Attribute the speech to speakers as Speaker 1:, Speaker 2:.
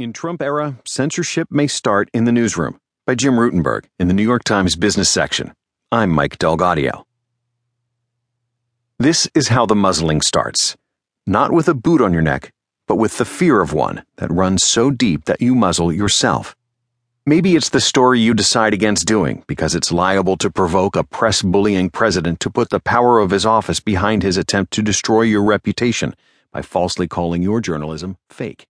Speaker 1: In Trump era, censorship may start in the newsroom by Jim Rutenberg in the New York Times business section. I'm Mike DelGaudio. This is how the muzzling starts. Not with a boot on your neck, but with the fear of one that runs so deep that you muzzle yourself. Maybe it's the story you decide against doing because it's liable to provoke a press bullying president to put the power of his office behind his attempt to destroy your reputation by falsely calling your journalism fake.